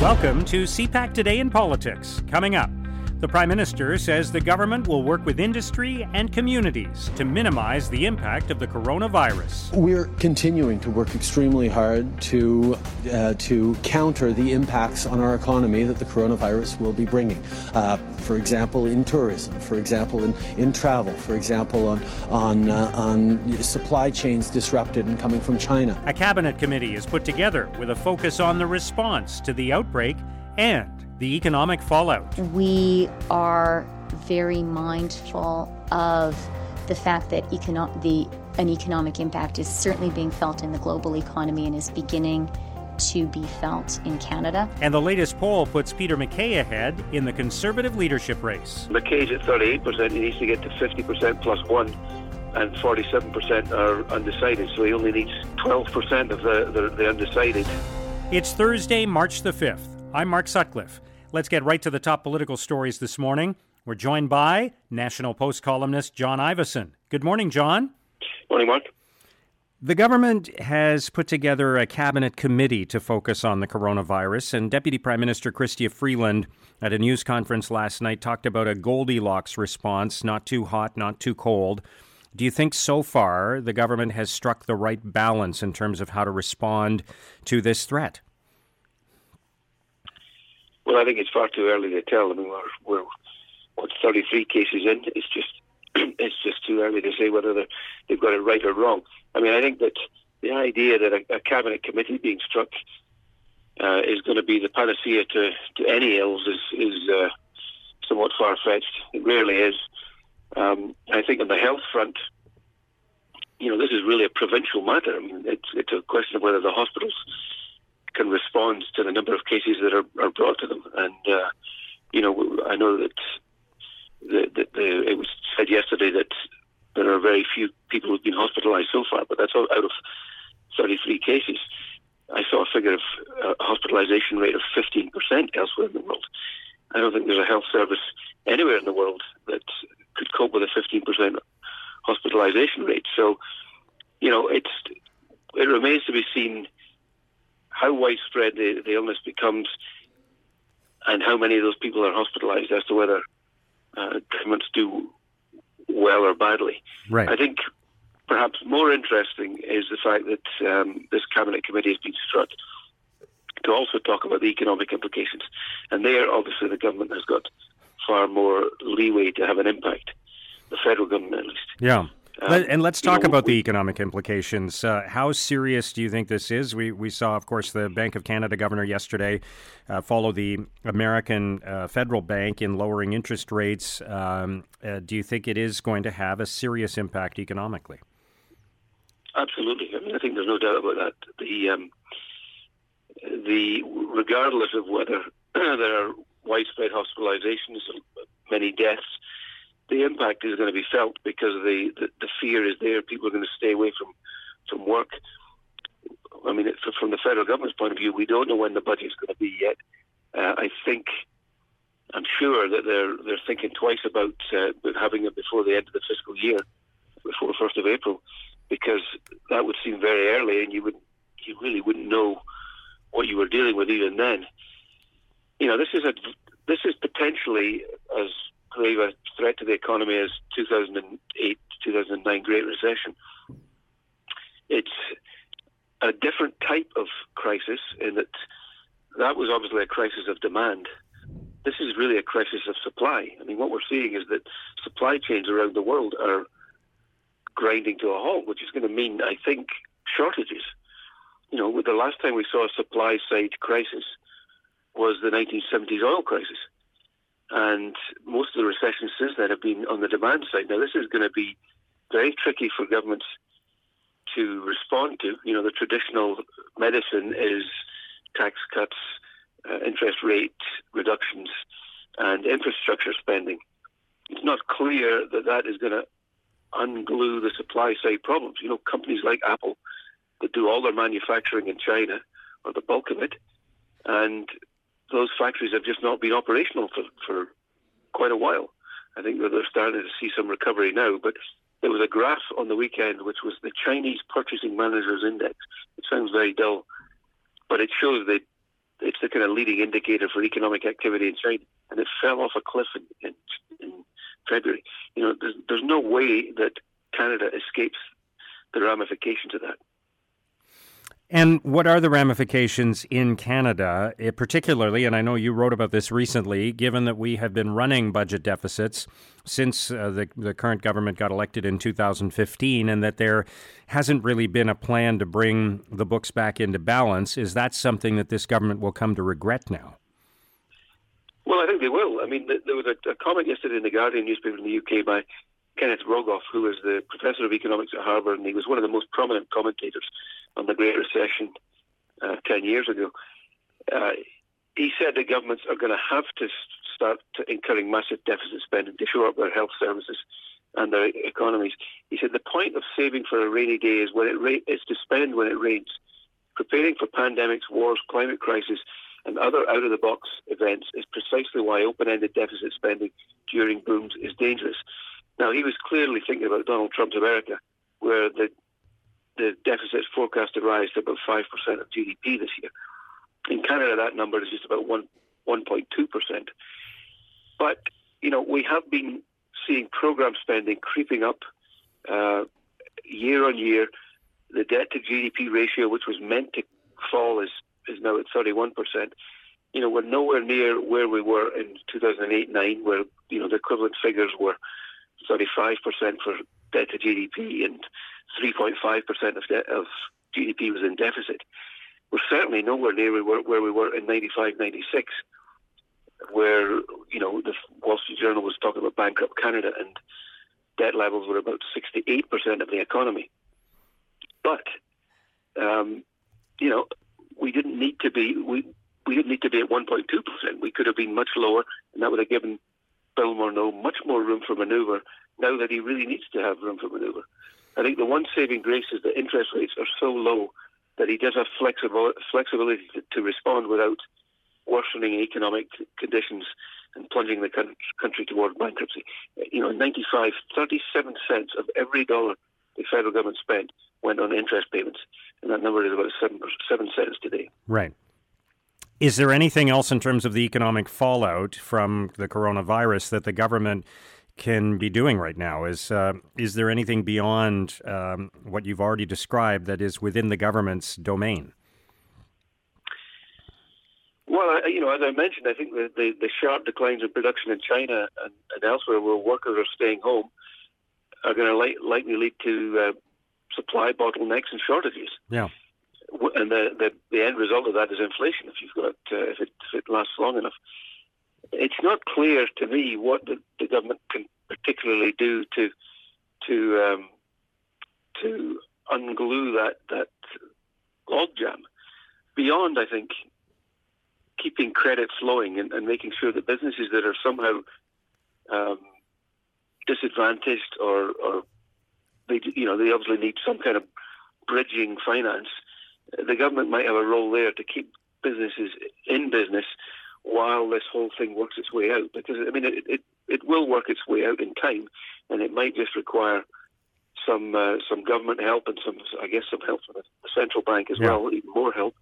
Welcome to CPAC Today in Politics. Coming up, the Prime Minister says the government will work with industry and communities to minimize the impact of the coronavirus. We're continuing to work extremely hard to uh, to counter the impacts on our economy that the coronavirus will be bringing. Uh, for example, in tourism, for example, in, in travel, for example, on on uh, on supply chains disrupted and coming from China. A cabinet committee is put together with a focus on the response to the outbreak and the economic fallout. We are very mindful of the fact that econo- the, an economic impact is certainly being felt in the global economy and is beginning to be felt in Canada. And the latest poll puts Peter MacKay ahead in the Conservative leadership race. MacKay's at 38%. He needs to get to 50% plus one, and 47% are undecided. So he only needs 12% of the, the, the undecided. It's Thursday, March the 5th. I'm Mark Sutcliffe. Let's get right to the top political stories this morning. We're joined by National Post columnist John Ivison. Good morning, John. Morning, Mark. The government has put together a cabinet committee to focus on the coronavirus, and Deputy Prime Minister Chrystia Freeland at a news conference last night talked about a Goldilocks response, not too hot, not too cold. Do you think so far the government has struck the right balance in terms of how to respond to this threat? Well, I think it's far too early to tell. I mean, we're, we're what 33 cases in. It's just it's just too early to say whether they've got it right or wrong. I mean, I think that the idea that a, a cabinet committee being struck uh, is going to be the panacea to, to any ills is is uh, somewhat far fetched. It rarely is. Um, I think on the health front, you know, this is really a provincial matter. I mean, it's it's a question of whether the hospitals can respond to the number of cases that are, are brought to them. And, uh, you know, I know that the, the, the, it was said yesterday that there are very few people who've been hospitalised so far, but that's out of 33 cases. I saw a figure of a uh, hospitalisation rate of 15% elsewhere in the world. I don't think there's a health service anywhere in the world that could cope with a 15% hospitalisation rate. So, you know, it's it remains to be seen how widespread the, the illness becomes and how many of those people are hospitalised as to whether uh, governments do well or badly. Right. I think perhaps more interesting is the fact that um, this cabinet committee has been struck to also talk about the economic implications, and there obviously the government has got far more leeway to have an impact. The federal government, at least. Yeah. Um, and let's talk know, about the economic implications. Uh, how serious do you think this is? We we saw, of course, the Bank of Canada governor yesterday uh, follow the American uh, Federal Bank in lowering interest rates. Um, uh, do you think it is going to have a serious impact economically? Absolutely. I mean, I think there's no doubt about that. The um, the regardless of whether there are widespread hospitalizations, many deaths the impact is going to be felt because the, the, the fear is there. People are going to stay away from, from work. I mean, from the federal government's point of view, we don't know when the budget is going to be yet. Uh, I think, I'm sure that they're they're thinking twice about uh, having it before the end of the fiscal year, before the first of April, because that would seem very early, and you would you really wouldn't know what you were dealing with even then. You know, this is a this is potentially as grave a threat to the economy as 2008 2009 Great Recession. It's a different type of crisis in that that was obviously a crisis of demand. This is really a crisis of supply. I mean, what we're seeing is that supply chains around the world are grinding to a halt, which is going to mean, I think, shortages. You know, the last time we saw a supply side crisis was the 1970s oil crisis. And most of the recessions since then have been on the demand side. Now, this is going to be very tricky for governments to respond to. You know, the traditional medicine is tax cuts, uh, interest rate reductions, and infrastructure spending. It's not clear that that is going to unglue the supply side problems. You know, companies like Apple that do all their manufacturing in China, or the bulk of it, and those factories have just not been operational for, for quite a while. I think that they're starting to see some recovery now, but there was a graph on the weekend which was the Chinese Purchasing Managers Index. It sounds very dull, but it shows that it's the kind of leading indicator for economic activity in China, and it fell off a cliff in, in, in February. You know, there's, there's no way that Canada escapes the ramifications of that. And what are the ramifications in Canada, eh, particularly? And I know you wrote about this recently, given that we have been running budget deficits since uh, the, the current government got elected in 2015, and that there hasn't really been a plan to bring the books back into balance. Is that something that this government will come to regret now? Well, I think they will. I mean, there was a, a comment yesterday in the Guardian newspaper in the UK by Kenneth Rogoff, who was the professor of economics at Harvard, and he was one of the most prominent commentators on the Great Recession uh, 10 years ago. Uh, he said that governments are going to have to start to incurring massive deficit spending to shore up their health services and their economies. He said the point of saving for a rainy day is when it ra- is to spend when it rains. Preparing for pandemics, wars, climate crisis, and other out-of-the-box events is precisely why open-ended deficit spending during booms is dangerous. Now, he was clearly thinking about Donald Trump's America, where the the deficit forecast to rise to about 5% of GDP this year. In Canada, that number is just about 1, 1.2%. But, you know, we have been seeing program spending creeping up uh, year on year. The debt to GDP ratio, which was meant to fall, is, is now at 31%. You know, we're nowhere near where we were in 2008-9, where, you know, the equivalent figures were 35% for debt to GDP and 3.5% of, de- of GDP was in deficit. We're certainly nowhere near where we were in 95, 96, where, you know, the Wall Street Journal was talking about bankrupt Canada and debt levels were about 68% of the economy. But, um, you know, we didn't need to be, we, we didn't need to be at 1.2%. We could have been much lower, and that would have given Bill Morneau much more room for manoeuvre now that he really needs to have room for manoeuvre. I think the one saving grace is that interest rates are so low that he does have flexible, flexibility to, to respond without worsening economic conditions and plunging the country toward bankruptcy. You know, in 95, 37 cents of every dollar the federal government spent went on interest payments, and that number is about 7, 7 cents today. Right. Is there anything else in terms of the economic fallout from the coronavirus that the government can be doing right now? Is uh, is there anything beyond um, what you've already described that is within the government's domain? Well, you know, as I mentioned, I think the, the, the sharp declines in production in China and, and, elsewhere, where workers are staying home, are going to li- likely lead to uh, supply bottlenecks and shortages. Yeah. And the, the, the end result of that is inflation. If you've got uh, if, it, if it lasts long enough it's not clear to me what the, the government can particularly do to to um, to unglue that that logjam. Beyond, I think, keeping credit flowing and, and, making sure that businesses that are somehow um, disadvantaged or, or they you know they obviously need some kind of bridging finance. The government might have a role there to keep businesses in business while this whole thing works its way out. Because I mean, it it, it will work its way out in time, and it might just require some uh, some government help and some, I guess, some help from the central bank as yeah. well, even more help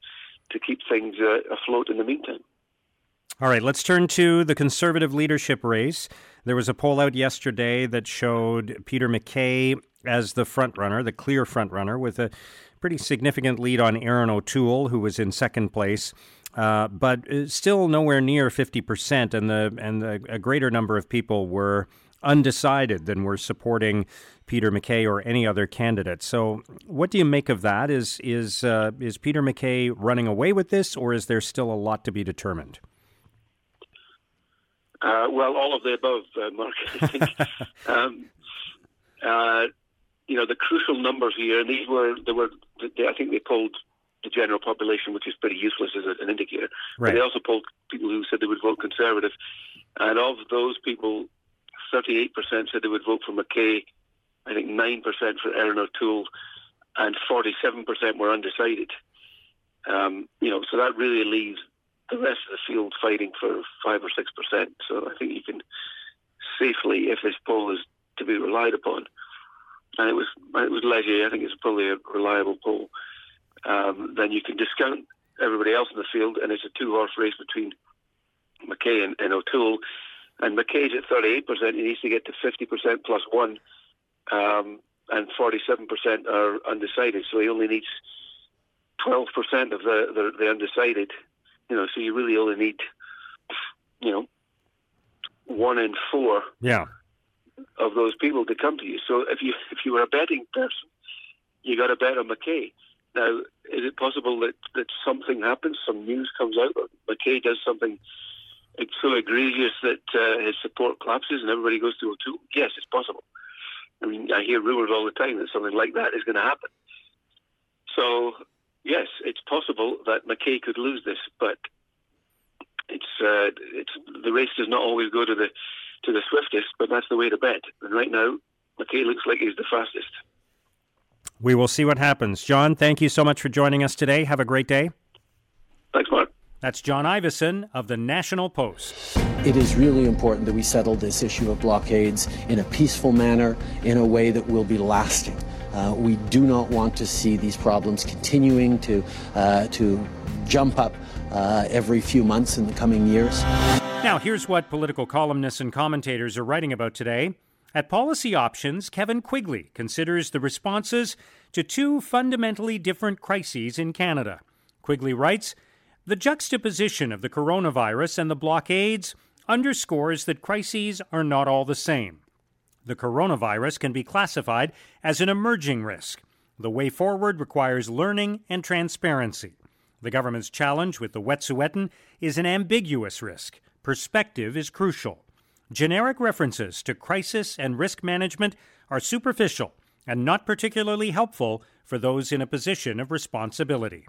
to keep things uh, afloat in the meantime. All right, let's turn to the conservative leadership race. There was a poll out yesterday that showed Peter MacKay as the front runner, the clear front runner, with a pretty significant lead on Erin O'Toole, who was in second place. Uh, but still nowhere near 50%, and the and the, a greater number of people were undecided than were supporting Peter MacKay or any other candidate. So, what do you make of that? Is is uh, is Peter MacKay running away with this, or is there still a lot to be determined? Uh, well, all of the above, uh, Mark. I think. um, uh, you know the crucial numbers here, and these were there were I think they polled the general population, which is pretty useless as an indicator. Right. But they also polled people who said they would vote Conservative, and of those people, 38% said they would vote for MacKay. I think 9% for Erin O'Toole, and 47% were undecided. Um, you know, so that really leaves the rest of the field fighting for five or six percent. So I think you can safely, if this poll is to be relied upon, and it was it was Leger, I think it's probably a reliable poll um, then you can discount everybody else in the field, and it's a two horse race between MacKay and, and O'Toole. And MacKay's at 38%. He needs to get to 50% plus one, um, and 47% are undecided. So he only needs 12% of the, the, the undecided. You know, so you really only need, you know, one in four. Yeah. Of those people to come to you. So if you if you were a betting person, you got to bet on MacKay. Now, is it possible that, that something happens, some news comes out, or MacKay does something it's so egregious that uh, his support collapses and everybody goes to O'Toole? Yes, it's possible. I mean, I hear rumours all the time that something like that is going to happen. So, yes, it's possible that MacKay could lose this, but it's uh, it's the race does not always go to the to the swiftest, but that's the way to bet. And right now, MacKay looks like he's the fastest. We will see what happens. John, thank you so much for joining us today. Have a great day. Thanks, Mark. That's John Ivison of the National Post. It is really important that we settle this issue of blockades in a peaceful manner, in a way that will be lasting. Uh, we do not want to see these problems continuing to uh, to jump up uh, every few months in the coming years. Now, here's what political columnists and commentators are writing about today. At Policy Options, Kevin Quigley considers the responses to two fundamentally different crises in Canada. Quigley writes The juxtaposition of the coronavirus and the blockades underscores that crises are not all the same. The coronavirus can be classified as an emerging risk. The way forward requires learning and transparency. The government's challenge with the Wet'suwet'en is an ambiguous risk. Perspective is crucial. Generic references to crisis and risk management are superficial and not particularly helpful for those in a position of responsibility.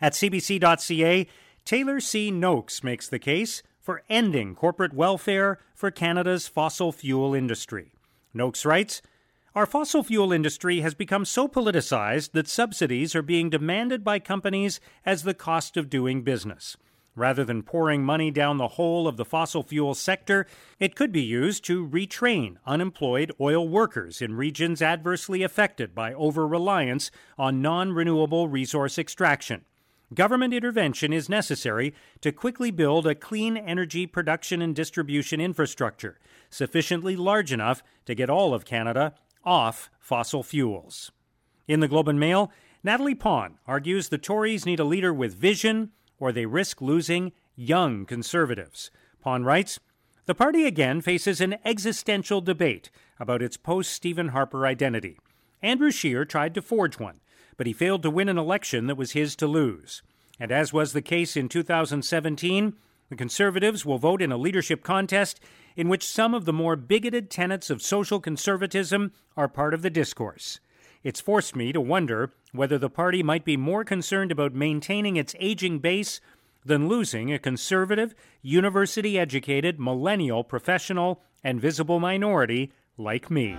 At CBC.ca, Taylor C. Noakes makes the case for ending corporate welfare for Canada's fossil fuel industry. Noakes writes Our fossil fuel industry has become so politicized that subsidies are being demanded by companies as the cost of doing business. Rather than pouring money down the hole of the fossil fuel sector, it could be used to retrain unemployed oil workers in regions adversely affected by over reliance on non renewable resource extraction. Government intervention is necessary to quickly build a clean energy production and distribution infrastructure sufficiently large enough to get all of Canada off fossil fuels. In the Globe and Mail, Natalie Pon argues the Tories need a leader with vision or they risk losing young conservatives. Pon writes The party again faces an existential debate about its post Stephen Harper identity. Andrew Scheer tried to forge one, but he failed to win an election that was his to lose. And as was the case in 2017, the Conservatives will vote in a leadership contest in which some of the more bigoted tenets of social conservatism are part of the discourse. It's forced me to wonder whether the party might be more concerned about maintaining its aging base than losing a conservative, university educated, millennial professional and visible minority like me.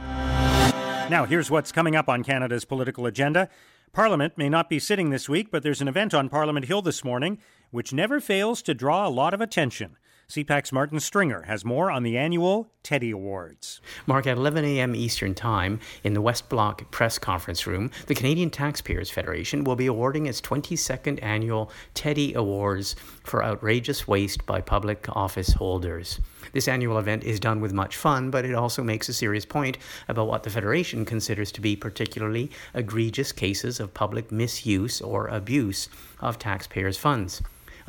Now, here's what's coming up on Canada's political agenda. Parliament may not be sitting this week, but there's an event on Parliament Hill this morning which never fails to draw a lot of attention. CPAC's Martin Stringer has more on the annual Teddy Awards. Mark, at 11 a.m. Eastern Time in the West Block Press Conference Room, the Canadian Taxpayers Federation will be awarding its 22nd annual Teddy Awards for outrageous waste by public office holders. This annual event is done with much fun, but it also makes a serious point about what the Federation considers to be particularly egregious cases of public misuse or abuse of taxpayers' funds.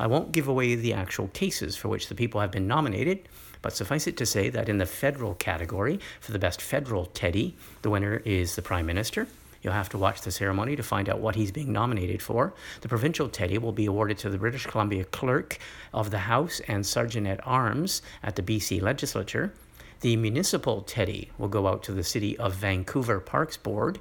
I won't give away the actual cases for which the people have been nominated, but suffice it to say that in the federal category, for the best federal teddy, the winner is the Prime Minister. You'll have to watch the ceremony to find out what he's being nominated for. The provincial teddy will be awarded to the British Columbia Clerk of the House and Sergeant at Arms at the BC Legislature. The municipal teddy will go out to the City of Vancouver Parks Board.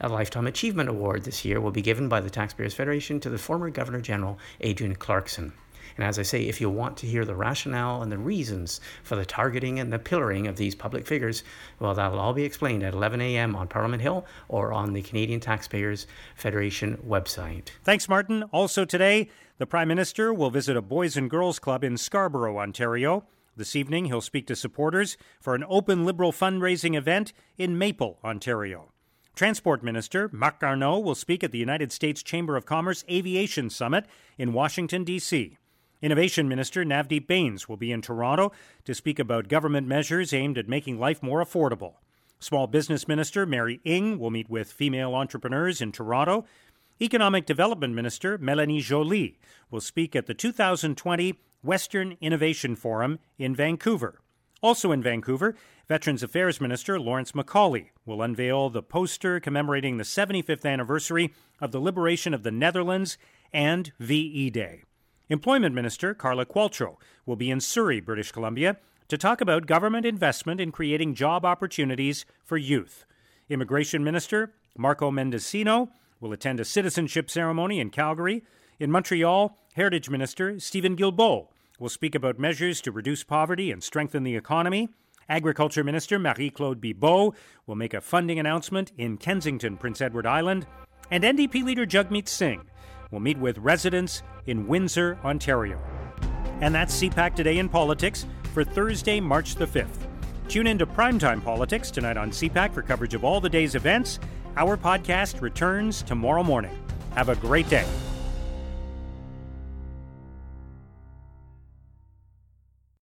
A Lifetime Achievement Award this year will be given by the Taxpayers Federation to the former Governor General Adrienne Clarkson. And as I say, if you want to hear the rationale and the reasons for the targeting and the pillaring of these public figures, well, that'll all be explained at 11 a.m. on Parliament Hill or on the Canadian Taxpayers Federation website. Thanks, Martin. Also today, the Prime Minister will visit a Boys and Girls Club in Scarborough, Ontario. This evening, he'll speak to supporters for an open Liberal fundraising event in Maple, Ontario. Transport Minister Marc Garneau will speak at the United States Chamber of Commerce Aviation Summit in Washington, D.C. Innovation Minister Navdeep Bains will be in Toronto to speak about government measures aimed at making life more affordable. Small Business Minister Mary Ng will meet with female entrepreneurs in Toronto. Economic Development Minister Melanie Joly will speak at the 2020 Western Innovation Forum in Vancouver. Also in Vancouver, Veterans Affairs Minister Lawrence MacAulay will unveil the poster commemorating the 75th anniversary of the liberation of the Netherlands and VE Day. Employment Minister Carla Qualtrough will be in Surrey, British Columbia, to talk about government investment in creating job opportunities for youth. Immigration Minister Marco Mendicino will attend a citizenship ceremony in Calgary. In Montreal, Heritage Minister Steven Guilbeault will speak about measures to reduce poverty and strengthen the economy. Agriculture Minister Marie Claude Bibeau will make a funding announcement in Kensington, Prince Edward Island. And NDP leader Jagmeet Singh will meet with residents in Windsor, Ontario. And that's CPAC Today in Politics for Thursday, March the 5th. Tune in to Primetime Politics tonight on CPAC for coverage of all the day's events. Our podcast returns tomorrow morning. Have a great day.